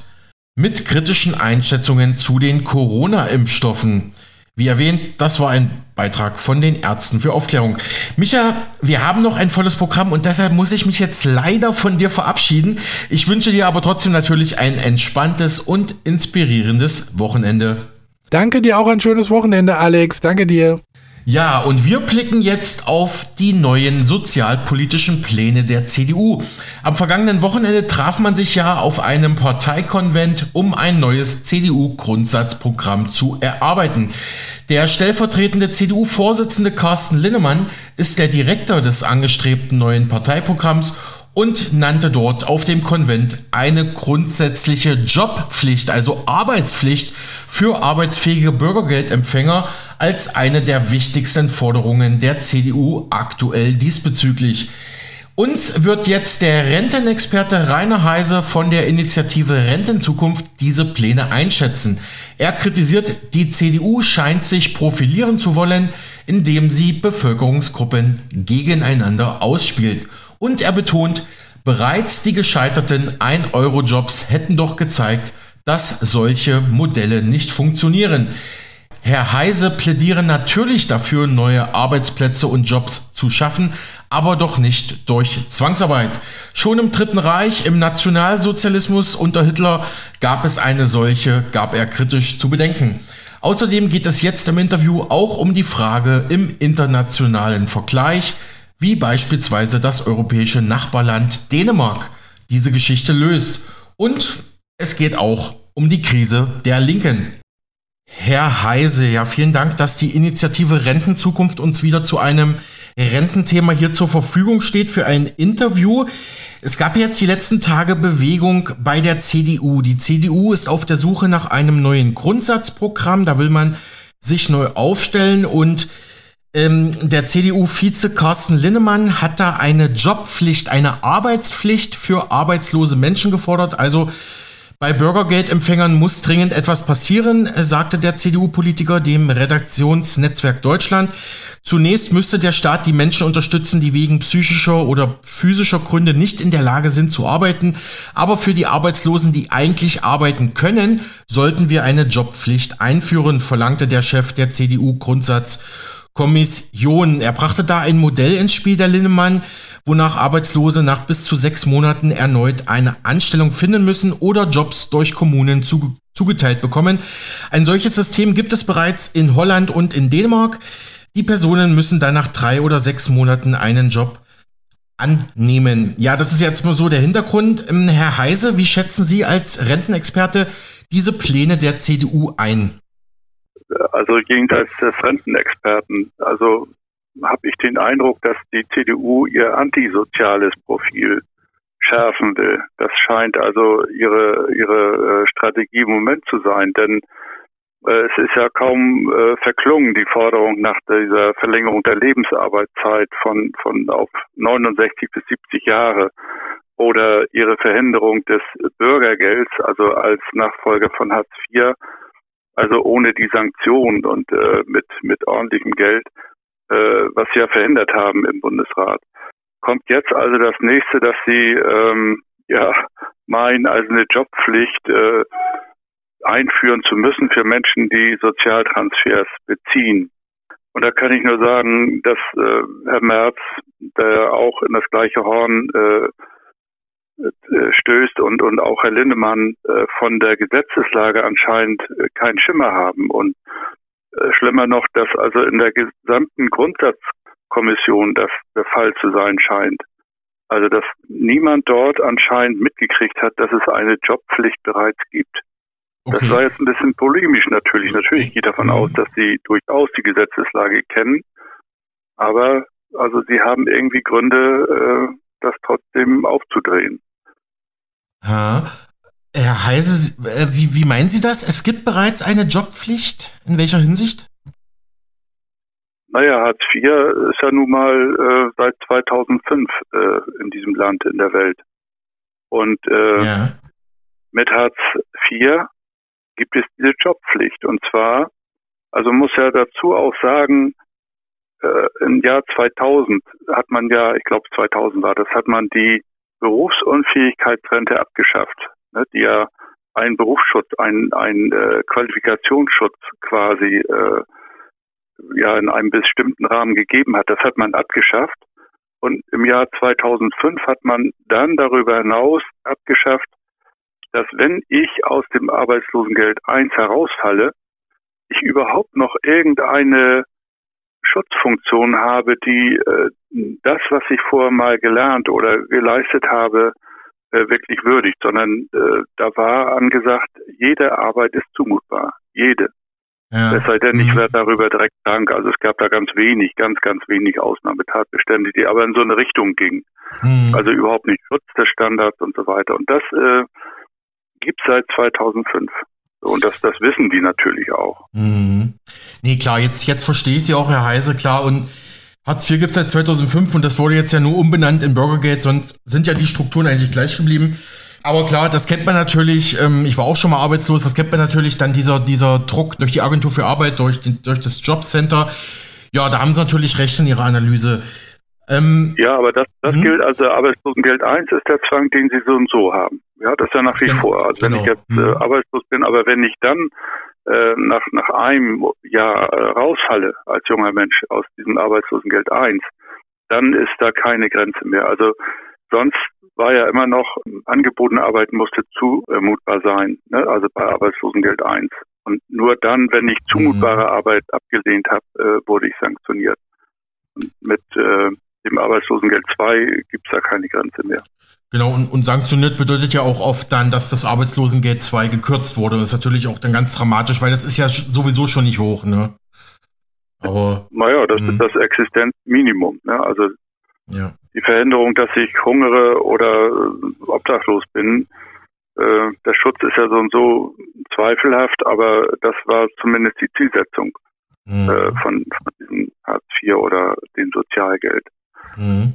mit kritischen Einschätzungen zu den Corona-Impfstoffen. Wie erwähnt, das war ein Beitrag von den Ärzten für Aufklärung. Micha, wir haben noch ein volles Programm und deshalb muss ich mich jetzt leider von dir verabschieden. Ich wünsche dir aber trotzdem natürlich ein entspanntes und inspirierendes Wochenende. Danke dir auch ein schönes Wochenende, Alex. Danke dir. Ja, und wir blicken jetzt auf die neuen sozialpolitischen Pläne der CDU. Am vergangenen Wochenende traf man sich ja auf einem Parteikonvent, um ein neues CDU-Grundsatzprogramm zu erarbeiten. Der stellvertretende CDU-Vorsitzende Carsten Linnemann ist der Direktor des angestrebten neuen Parteiprogramms und nannte dort auf dem Konvent eine grundsätzliche Jobpflicht, also Arbeitspflicht für arbeitsfähige Bürgergeldempfänger als eine der wichtigsten Forderungen der CDU aktuell diesbezüglich. Uns wird jetzt der Rentenexperte Rainer Heise von der Initiative Rentenzukunft diese Pläne einschätzen. Er kritisiert, die CDU scheint sich profilieren zu wollen, indem sie Bevölkerungsgruppen gegeneinander ausspielt. Und er betont, bereits die gescheiterten 1-Euro-Jobs hätten doch gezeigt, dass solche Modelle nicht funktionieren. Herr Heise plädiere natürlich dafür, neue Arbeitsplätze und Jobs zu schaffen, aber doch nicht durch Zwangsarbeit. Schon im Dritten Reich, im Nationalsozialismus unter Hitler gab es eine solche, gab er kritisch zu bedenken. Außerdem geht es jetzt im Interview auch um die Frage im internationalen Vergleich, wie beispielsweise das europäische Nachbarland Dänemark diese Geschichte löst. Und es geht auch um die Krise der Linken. Herr Heise, ja, vielen Dank, dass die Initiative Rentenzukunft uns wieder zu einem Rententhema hier zur Verfügung steht für ein Interview. Es gab jetzt die letzten Tage Bewegung bei der CDU. Die CDU ist auf der Suche nach einem neuen Grundsatzprogramm. Da will man sich neu aufstellen und Ähm, der CDU-Vize Carsten Linnemann hat da eine Jobpflicht, eine Arbeitspflicht für arbeitslose Menschen gefordert. Also bei Bürgergeldempfängern muss dringend etwas passieren, sagte der CDU-Politiker dem Redaktionsnetzwerk Deutschland. Zunächst müsste der Staat die Menschen unterstützen, die wegen psychischer oder physischer Gründe nicht in der Lage sind zu arbeiten. Aber für die Arbeitslosen, die eigentlich arbeiten können, sollten wir eine Jobpflicht einführen, verlangte der Chef der CDU-Grundsatzkommission. Er brachte da ein Modell ins Spiel, der Linnemann, wonach Arbeitslose nach bis zu sechs Monaten erneut eine Anstellung finden müssen oder Jobs durch Kommunen zugeteilt bekommen. Ein solches System gibt es bereits in Holland und in Dänemark. Die Personen müssen dann nach drei oder sechs Monaten einen Job annehmen. Ja, das ist jetzt mal so der Hintergrund. Ähm, Herr Heise, wie schätzen Sie als Rentenexperte diese Pläne der CDU ein? Also jenseits des Rentenexperten, also habe ich den Eindruck, dass die CDU ihr antisoziales Profil schärfen will. Das scheint also ihre, ihre äh, Strategie im Moment zu sein, denn äh, es ist ja kaum äh, verklungen, die Forderung nach dieser Verlängerung der Lebensarbeitszeit von, von auf 69 bis 70 Jahre oder ihre Verhinderung des Bürgergelds, also als Nachfolger von Hartz IV, also ohne die Sanktionen und äh, mit, mit ordentlichem Geld, äh, was sie ja verhindert haben im Bundesrat. Kommt jetzt also das nächste, dass sie ähm, ja meinen, also eine Jobpflicht äh, einführen zu müssen für Menschen, die Sozialtransfers beziehen. Und da kann ich nur sagen, dass äh, Herr Merz, der auch in das gleiche Horn äh, stößt und, und auch Herr Lindemann äh, von der Gesetzeslage anscheinend äh, keinen Schimmer haben. Und äh, schlimmer noch, dass also in der gesamten Grundsatzkommission das der Fall zu sein scheint. Also dass niemand dort anscheinend mitgekriegt hat, dass es eine Jobpflicht bereits gibt. Okay. Das war jetzt ein bisschen polemisch natürlich. Natürlich geht davon mhm. aus, dass sie durchaus die Gesetzeslage kennen. Aber also sie haben irgendwie Gründe, äh, das trotzdem aufzudrehen. Ha. Herr Heise, äh, wie, wie meinen Sie das? Es gibt bereits eine Jobpflicht? In welcher Hinsicht? Naja, Hartz IV ist ja nun mal äh, seit 2005 äh, in diesem Land, in der Welt. Und äh, ja. mit Hartz IV gibt es diese Jobpflicht. Und zwar, also muss ja dazu auch sagen, äh, im Jahr 2000 hat man ja, ich glaube 2000 war das, hat man die Berufsunfähigkeitsrente abgeschafft, ne, die ja einen Berufsschutz, einen, einen äh, Qualifikationsschutz quasi äh, ja in einem bestimmten Rahmen gegeben hat. Das hat man abgeschafft. Und im Jahr 2005 hat man dann darüber hinaus abgeschafft dass wenn ich aus dem Arbeitslosengeld 1 herausfalle, ich überhaupt noch irgendeine Schutzfunktion habe, die äh, das, was ich vorher mal gelernt oder geleistet habe, äh, wirklich würdigt, sondern äh, da war angesagt, jede Arbeit ist zumutbar, jede. Ja. Es sei denn, ich mhm. werde darüber direkt krank. Also es gab da ganz wenig, ganz, ganz wenig Ausnahmetatbestände, die aber in so eine Richtung gingen. Mhm. Also überhaupt nicht Schutz des Standards und so weiter. Und das äh, gibt es seit 2005. Und das, das wissen die natürlich auch. Mhm. Nee, klar, jetzt, jetzt verstehe ich Sie auch, Herr Heise, klar. Und Hartz IV gibt es seit 2005 und das wurde jetzt ja nur umbenannt in Bürgergeld, sonst sind ja die Strukturen eigentlich gleich geblieben. Aber klar, das kennt man natürlich, ähm, ich war auch schon mal arbeitslos, das kennt man natürlich dann dieser, dieser Druck durch die Agentur für Arbeit, durch, den, durch das Jobcenter. Ja, da haben Sie natürlich recht in Ihrer Analyse. Ähm, ja, aber das, das mhm. gilt also Arbeitslosengeld 1 ist der Zwang, den Sie so und so haben. Ja, das ist ja nach wie genau, vor. Also genau. wenn ich jetzt äh, mhm. arbeitslos bin, aber wenn ich dann äh, nach, nach einem Jahr äh, rausfalle als junger Mensch aus diesem Arbeitslosengeld 1, dann ist da keine Grenze mehr. Also sonst war ja immer noch angebotene Arbeit musste zumutbar sein, ne? also bei Arbeitslosengeld 1. Und nur dann, wenn ich zumutbare mhm. Arbeit abgelehnt habe, äh, wurde ich sanktioniert. Und mit äh, dem Arbeitslosengeld 2 gibt es da keine Grenze mehr. Genau, und, und, sanktioniert bedeutet ja auch oft dann, dass das Arbeitslosengeld 2 gekürzt wurde. Das ist natürlich auch dann ganz dramatisch, weil das ist ja sowieso schon nicht hoch, ne? Aber. Naja, das ist mhm. das Existenzminimum, ne? Also ja. die Veränderung, dass ich hungere oder äh, obdachlos bin, äh, der Schutz ist ja so und so zweifelhaft, aber das war zumindest die Zielsetzung mhm. äh, von, von diesem Hartz IV oder dem Sozialgeld. Mhm.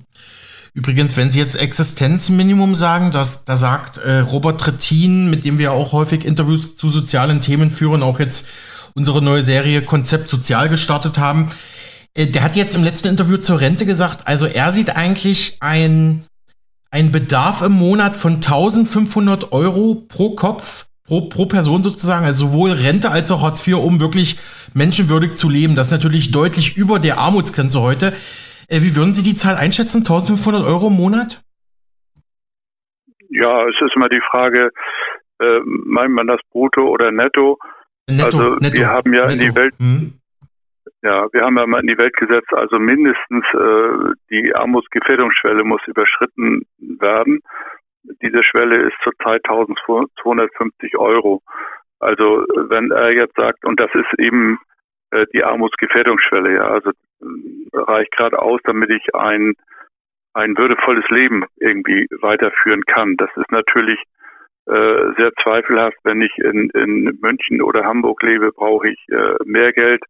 Übrigens, wenn Sie jetzt Existenzminimum sagen, das, da sagt äh, Robert Trittin, mit dem wir auch häufig Interviews zu sozialen Themen führen, auch jetzt unsere neue Serie Konzept Sozial gestartet haben, äh, der hat jetzt im letzten Interview zur Rente gesagt, also er sieht eigentlich ein, ein Bedarf im Monat von 1500 Euro pro Kopf, pro, pro Person sozusagen, also sowohl Rente als auch Hartz IV, um wirklich menschenwürdig zu leben. Das ist natürlich deutlich über der Armutsgrenze heute. Äh, wie würden Sie die Zahl einschätzen? 1500 Euro im Monat? Ja, es ist immer die Frage, äh, meint man das brutto oder netto? netto also netto, wir haben ja netto. in die Welt, hm. ja, wir haben ja mal in die Welt gesetzt, also mindestens äh, die Armutsgefährdungsschwelle muss überschritten werden. Diese Schwelle ist zurzeit 1250 Euro. Also wenn er jetzt sagt, und das ist eben äh, die Armutsgefährdungsschwelle, ja, also reicht gerade aus, damit ich ein, ein würdevolles Leben irgendwie weiterführen kann. Das ist natürlich äh, sehr zweifelhaft. Wenn ich in, in München oder Hamburg lebe, brauche ich äh, mehr Geld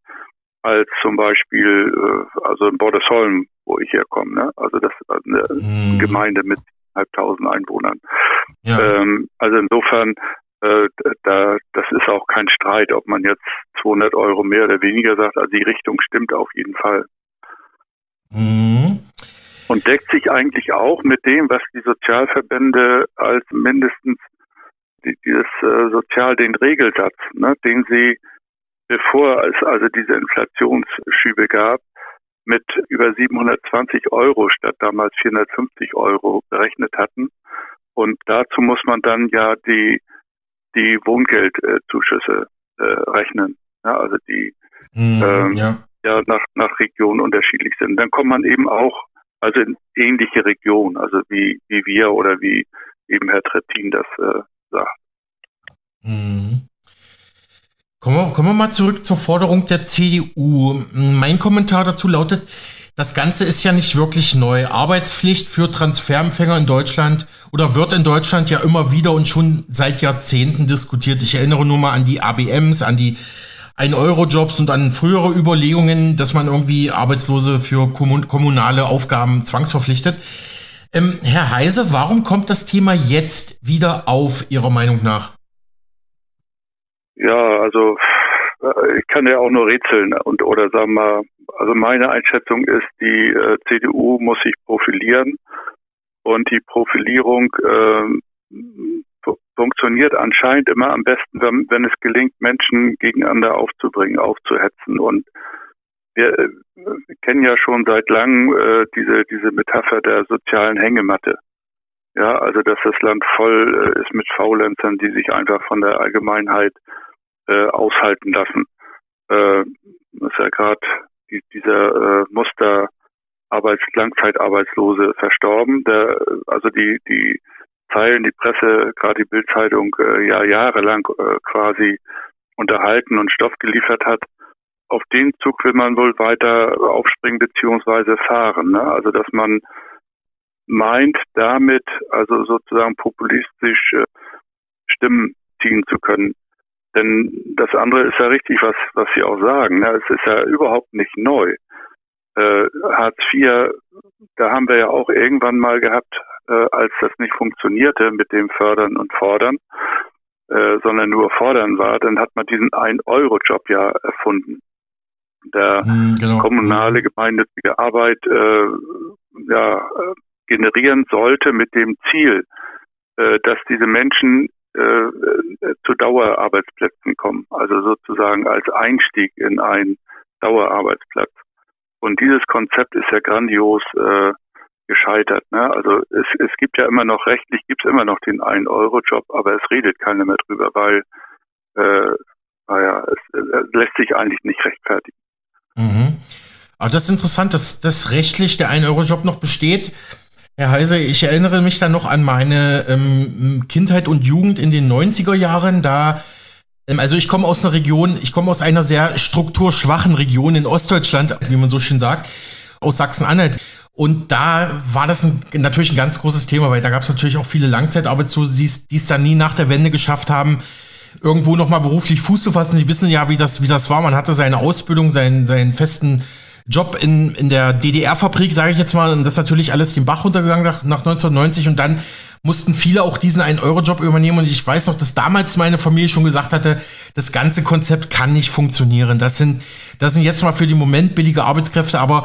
als zum Beispiel äh, also in Bordesholm, wo ich herkomme. Ne? Also das ist eine mhm. Gemeinde mit halbtausend Einwohnern. Ja. Ähm, also insofern äh, da, das ist auch kein Streit, ob man jetzt 200 Euro mehr oder weniger sagt. Also die Richtung stimmt auf jeden Fall. Mhm. Und deckt sich eigentlich auch mit dem, was die Sozialverbände als mindestens dieses äh, Sozial, den Regelsatz, ne, den sie, bevor es also diese Inflationsschübe gab, mit über 720 Euro statt damals 450 Euro berechnet hatten. Und dazu muss man dann ja die die Wohngeldzuschüsse äh, rechnen. Ja, also die mhm, ähm, ja. ja nach, nach Region unterschiedlich sind. Dann kommt man eben auch also in ähnliche Regionen, also wie, wie wir oder wie eben Herr Trettin das äh, sagt. Mhm. Kommen wir, kommen wir mal zurück zur Forderung der CDU. Mein Kommentar dazu lautet, das Ganze ist ja nicht wirklich neu. Arbeitspflicht für Transferempfänger in Deutschland oder wird in Deutschland ja immer wieder und schon seit Jahrzehnten diskutiert. Ich erinnere nur mal an die ABMs, an die 1-Euro-Jobs und an frühere Überlegungen, dass man irgendwie Arbeitslose für kommunale Aufgaben zwangsverpflichtet. Ähm, Herr Heise, warum kommt das Thema jetzt wieder auf, Ihrer Meinung nach? Ja, also äh, ich kann ja auch nur rätseln und oder sagen wir, also meine Einschätzung ist, die äh, CDU muss sich profilieren und die Profilierung äh, funktioniert anscheinend immer am besten, wenn, wenn, es gelingt, Menschen gegeneinander aufzubringen, aufzuhetzen. Und wir, äh, kennen ja schon seit langem äh, diese, diese Metapher der sozialen Hängematte. Ja, also dass das Land voll äh, ist mit Faulenzern, die sich einfach von der Allgemeinheit äh, aushalten lassen. Äh, ist ja gerade die, dieser äh, Muster Arbeits Langzeitarbeitslose verstorben. Der, also die die Zeilen, die Presse, gerade die Bildzeitung äh, ja jahrelang äh, quasi unterhalten und Stoff geliefert hat. Auf den Zug will man wohl weiter aufspringen beziehungsweise fahren. Ne? Also dass man meint, damit also sozusagen populistisch äh, Stimmen ziehen zu können. Denn das andere ist ja richtig, was, was Sie auch sagen. Ne? Es ist ja überhaupt nicht neu. Äh, Hartz IV, da haben wir ja auch irgendwann mal gehabt, äh, als das nicht funktionierte mit dem Fördern und Fordern, äh, sondern nur Fordern war, dann hat man diesen Ein-Euro-Job ja erfunden. Der hm, genau. kommunale gemeinnützige Arbeit äh, ja, äh, generieren sollte mit dem Ziel, äh, dass diese Menschen äh, äh, zu Dauerarbeitsplätzen kommen, also sozusagen als Einstieg in einen Dauerarbeitsplatz. Und dieses Konzept ist ja grandios äh, gescheitert. Ne? Also es, es gibt ja immer noch, rechtlich gibt es immer noch den 1-Euro-Job, aber es redet keiner mehr drüber, weil äh, naja, es, es lässt sich eigentlich nicht rechtfertigen. Mhm. Aber das ist interessant, dass, dass rechtlich der 1-Euro-Job noch besteht. Herr Heise, ich erinnere mich dann noch an meine ähm, Kindheit und Jugend in den 90er Jahren. Da, ähm, also ich komme aus einer Region, ich komme aus einer sehr strukturschwachen Region in Ostdeutschland, wie man so schön sagt, aus Sachsen-Anhalt. Und da war das ein, natürlich ein ganz großes Thema, weil da gab es natürlich auch viele Langzeitarbeitslose, die es dann nie nach der Wende geschafft haben, irgendwo nochmal beruflich Fuß zu fassen. Die wissen ja, wie das, wie das war. Man hatte seine Ausbildung, seinen, seinen festen Job in, in der DDR-Fabrik, sage ich jetzt mal, und das ist natürlich alles den Bach runtergegangen nach, nach 1990 und dann mussten viele auch diesen 1-Euro-Job übernehmen und ich weiß noch, dass damals meine Familie schon gesagt hatte, das ganze Konzept kann nicht funktionieren. Das sind, das sind jetzt mal für den Moment billige Arbeitskräfte, aber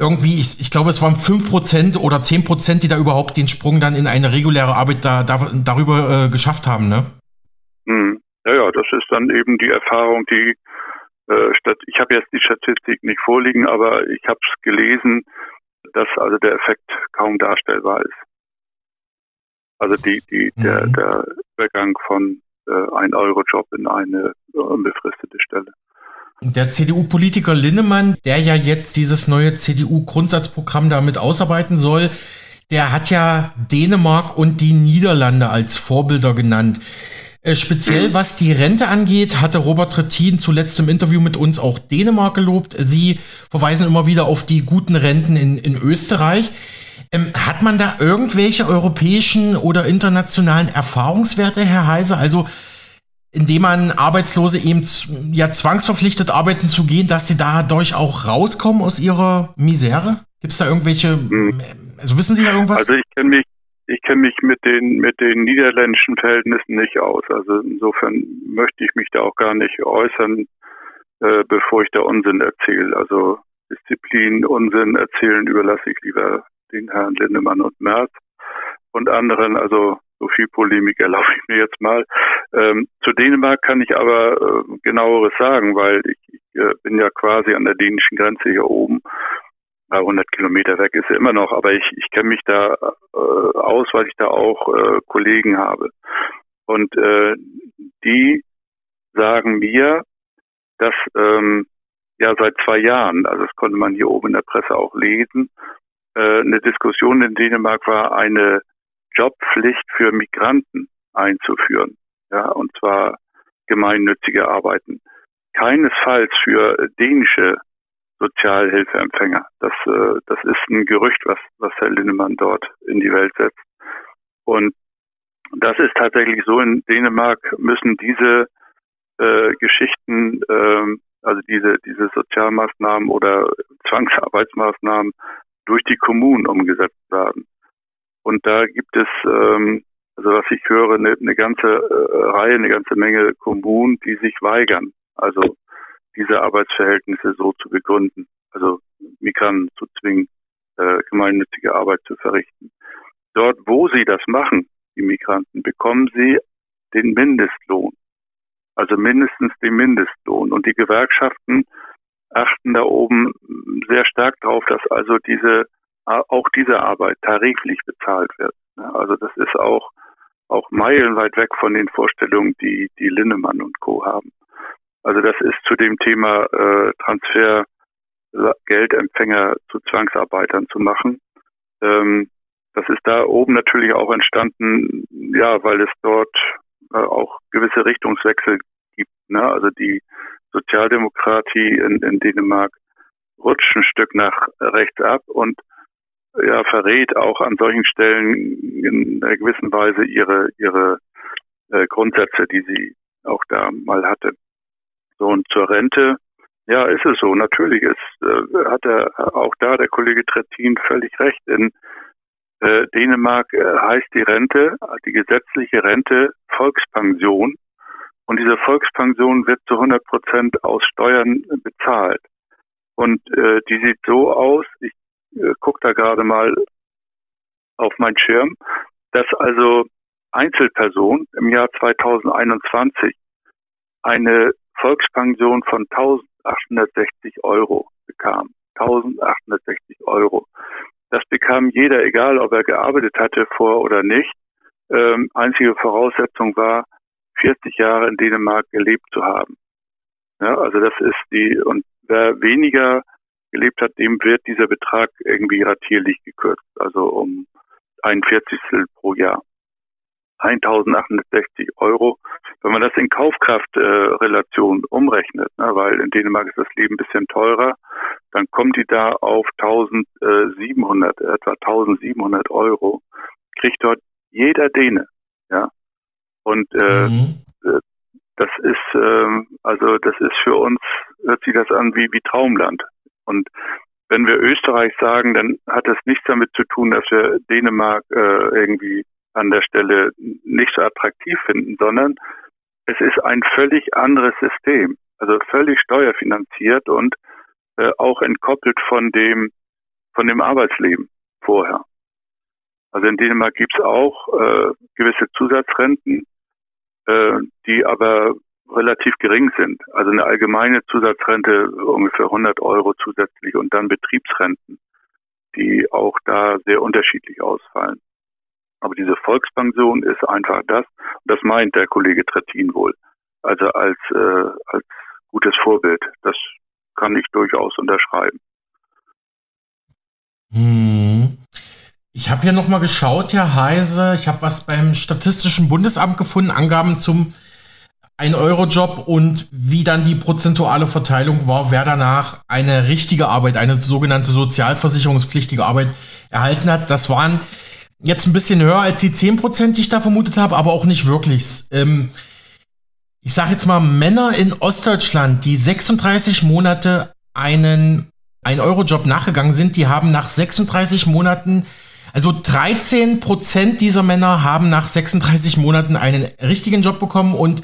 irgendwie, ich, ich glaube, es waren 5% oder 10%, die da überhaupt den Sprung dann in eine reguläre Arbeit da, da darüber äh, geschafft haben, ne? Hm. Ja, ja, das ist dann eben die Erfahrung, die ich habe jetzt die Statistik nicht vorliegen, aber ich habe es gelesen, dass also der Effekt kaum darstellbar ist. Also die, die, mhm. der, der Übergang von äh, 1-Euro-Job in eine unbefristete Stelle. Der CDU-Politiker Linnemann, der ja jetzt dieses neue CDU-Grundsatzprogramm damit ausarbeiten soll, der hat ja Dänemark und die Niederlande als Vorbilder genannt. Äh, speziell was die Rente angeht, hatte Robert Trittin zuletzt im Interview mit uns auch Dänemark gelobt. Sie verweisen immer wieder auf die guten Renten in, in Österreich. Ähm, hat man da irgendwelche europäischen oder internationalen Erfahrungswerte, Herr Heise? Also, indem man Arbeitslose eben ja zwangsverpflichtet arbeiten zu gehen, dass sie dadurch auch rauskommen aus ihrer Misere? Gibt es da irgendwelche, hm. also wissen Sie da irgendwas? Also ich kenne mich, ich kenne mich mit den mit den niederländischen Verhältnissen nicht aus. Also insofern möchte ich mich da auch gar nicht äußern, äh, bevor ich da Unsinn erzähle. Also Disziplin, Unsinn erzählen überlasse ich lieber den Herrn Lindemann und Merz und anderen. Also so viel Polemik erlaube ich mir jetzt mal. Ähm, zu Dänemark kann ich aber äh, genaueres sagen, weil ich, ich äh, bin ja quasi an der dänischen Grenze hier oben. 100 Kilometer weg ist er immer noch, aber ich, ich kenne mich da äh, aus, weil ich da auch äh, Kollegen habe. Und äh, die sagen mir, dass ähm, ja seit zwei Jahren, also das konnte man hier oben in der Presse auch lesen, äh, eine Diskussion in Dänemark war, eine Jobpflicht für Migranten einzuführen. Ja, und zwar gemeinnützige Arbeiten. Keinesfalls für dänische Sozialhilfeempfänger. Das, äh, das ist ein Gerücht, was, was Herr Linnemann dort in die Welt setzt. Und das ist tatsächlich so, in Dänemark müssen diese äh, Geschichten, äh, also diese, diese Sozialmaßnahmen oder Zwangsarbeitsmaßnahmen durch die Kommunen umgesetzt werden. Und da gibt es, ähm, also was ich höre, eine, eine ganze äh, Reihe, eine ganze Menge Kommunen, die sich weigern, also diese Arbeitsverhältnisse so zu begründen, also Migranten zu zwingen, äh, gemeinnützige Arbeit zu verrichten. Dort, wo sie das machen, die Migranten, bekommen sie den Mindestlohn, also mindestens den Mindestlohn. Und die Gewerkschaften achten da oben sehr stark darauf, dass also diese auch diese Arbeit tariflich bezahlt wird. Also das ist auch auch meilenweit weg von den Vorstellungen, die die Linnemann und Co. haben. Also das ist zu dem Thema äh, Transfer Geldempfänger zu Zwangsarbeitern zu machen. Ähm, das ist da oben natürlich auch entstanden, ja, weil es dort äh, auch gewisse Richtungswechsel gibt. Ne? Also die Sozialdemokratie in, in Dänemark rutscht ein Stück nach rechts ab und ja, verrät auch an solchen Stellen in einer gewissen Weise ihre, ihre äh, Grundsätze, die sie auch da mal hatte. Und zur Rente, ja, ist es so. Natürlich ist, äh, hat er auch da der Kollege Trettin völlig recht. In äh, Dänemark äh, heißt die Rente, die gesetzliche Rente Volkspension. Und diese Volkspension wird zu 100 Prozent aus Steuern bezahlt. Und äh, die sieht so aus, ich äh, gucke da gerade mal auf meinen Schirm, dass also Einzelpersonen im Jahr 2021 eine Volkspension von 1860 Euro bekam. 1860 Euro. Das bekam jeder, egal ob er gearbeitet hatte vor oder nicht. Ähm, einzige Voraussetzung war, 40 Jahre in Dänemark gelebt zu haben. Ja, also das ist die, und wer weniger gelebt hat, dem wird dieser Betrag irgendwie ratierlich gekürzt, also um ein Vierzigstel pro Jahr. 1860 Euro. Wenn man das in Kaufkraftrelation äh, umrechnet, ne, weil in Dänemark ist das Leben ein bisschen teurer, dann kommt die da auf 1700, etwa 1700 Euro, kriegt dort jeder Däne. Ja, und äh, mhm. Äh, das ist, äh, also das ist für uns, hört sich das an wie, wie Traumland. Und wenn wir Österreich sagen, dann hat das nichts damit zu tun, dass wir Dänemark äh, irgendwie an der Stelle nicht so attraktiv finden, sondern es ist ein völlig anderes System, also völlig steuerfinanziert und äh, auch entkoppelt von dem von dem Arbeitsleben vorher. Also in Dänemark gibt es auch äh, gewisse Zusatzrenten, äh, die aber relativ gering sind. Also eine allgemeine Zusatzrente ungefähr 100 Euro zusätzlich und dann Betriebsrenten, die auch da sehr unterschiedlich ausfallen. Aber diese Volkspension ist einfach das, das meint der Kollege Trettin wohl, also als, äh, als gutes Vorbild. Das kann ich durchaus unterschreiben. Hm. Ich habe hier nochmal geschaut, Herr Heise. Ich habe was beim Statistischen Bundesamt gefunden, Angaben zum 1-Euro-Job und wie dann die prozentuale Verteilung war, wer danach eine richtige Arbeit, eine sogenannte sozialversicherungspflichtige Arbeit erhalten hat. Das waren jetzt ein bisschen höher als die 10%, die ich da vermutet habe, aber auch nicht wirklich. Ähm, ich sage jetzt mal, Männer in Ostdeutschland, die 36 Monate einen 1-Euro-Job nachgegangen sind, die haben nach 36 Monaten also 13% dieser Männer haben nach 36 Monaten einen richtigen Job bekommen und,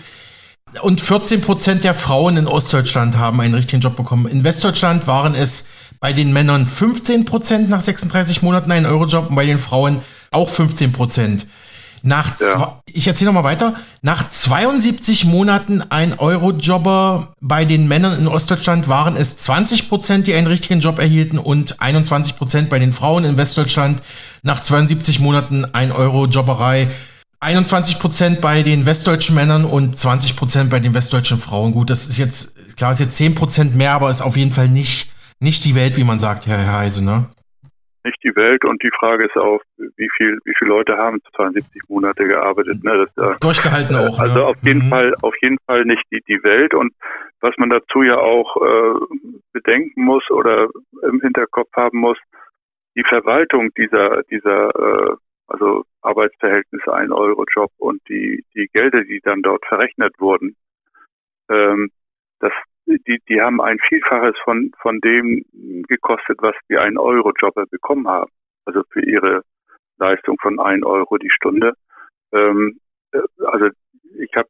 und 14% der Frauen in Ostdeutschland haben einen richtigen Job bekommen. In Westdeutschland waren es bei den Männern 15% nach 36 Monaten einen Eurojob und bei den Frauen auch 15% nach ja. ich erzähle noch mal weiter. Nach 72 Monaten ein Eurojobber bei den Männern in Ostdeutschland waren es 20 Prozent, die einen richtigen Job erhielten und 21 Prozent bei den Frauen in Westdeutschland. Nach 72 Monaten ein Eurojobberei 21 Prozent bei den westdeutschen Männern und 20 Prozent bei den westdeutschen Frauen. Gut, das ist jetzt klar, ist jetzt 10 Prozent mehr, aber ist auf jeden Fall nicht nicht die Welt, wie man sagt, Herr Heise, ne? Nicht die Welt und die Frage ist auch, wie viel, wie viele Leute haben 72 Monate gearbeitet. Ne? Das, äh, Durchgehalten auch. Also auf jeden mhm. Fall, auf jeden Fall nicht die, die Welt und was man dazu ja auch äh, bedenken muss oder im Hinterkopf haben muss, die Verwaltung dieser, dieser äh, also Arbeitsverhältnisse, ein Euro-Job und die, die Gelder, die dann dort verrechnet wurden, ähm, das, die, die haben ein Vielfaches von, von dem gekostet, was die einen Euro-Jobber bekommen haben. Also für ihre Leistung von ein Euro die Stunde. Ähm, äh, also ich habe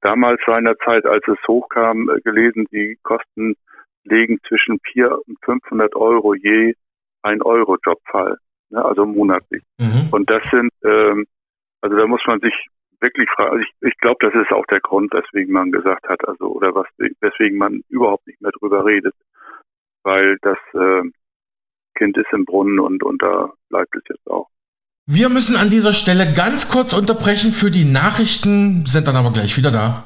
damals seinerzeit, als es hochkam, äh, gelesen, die Kosten liegen zwischen 400 und 500 Euro je ein Euro-Jobfall, ne, also monatlich. Mhm. Und das sind, ähm, also da muss man sich wirklich fragen. Also ich, ich glaube, das ist auch der Grund, weswegen man gesagt hat, also oder was, weswegen man überhaupt nicht mehr drüber redet, weil das äh, Kind ist im Brunnen und, und da bleibt es jetzt auch. Wir müssen an dieser Stelle ganz kurz unterbrechen für die Nachrichten, sind dann aber gleich wieder da.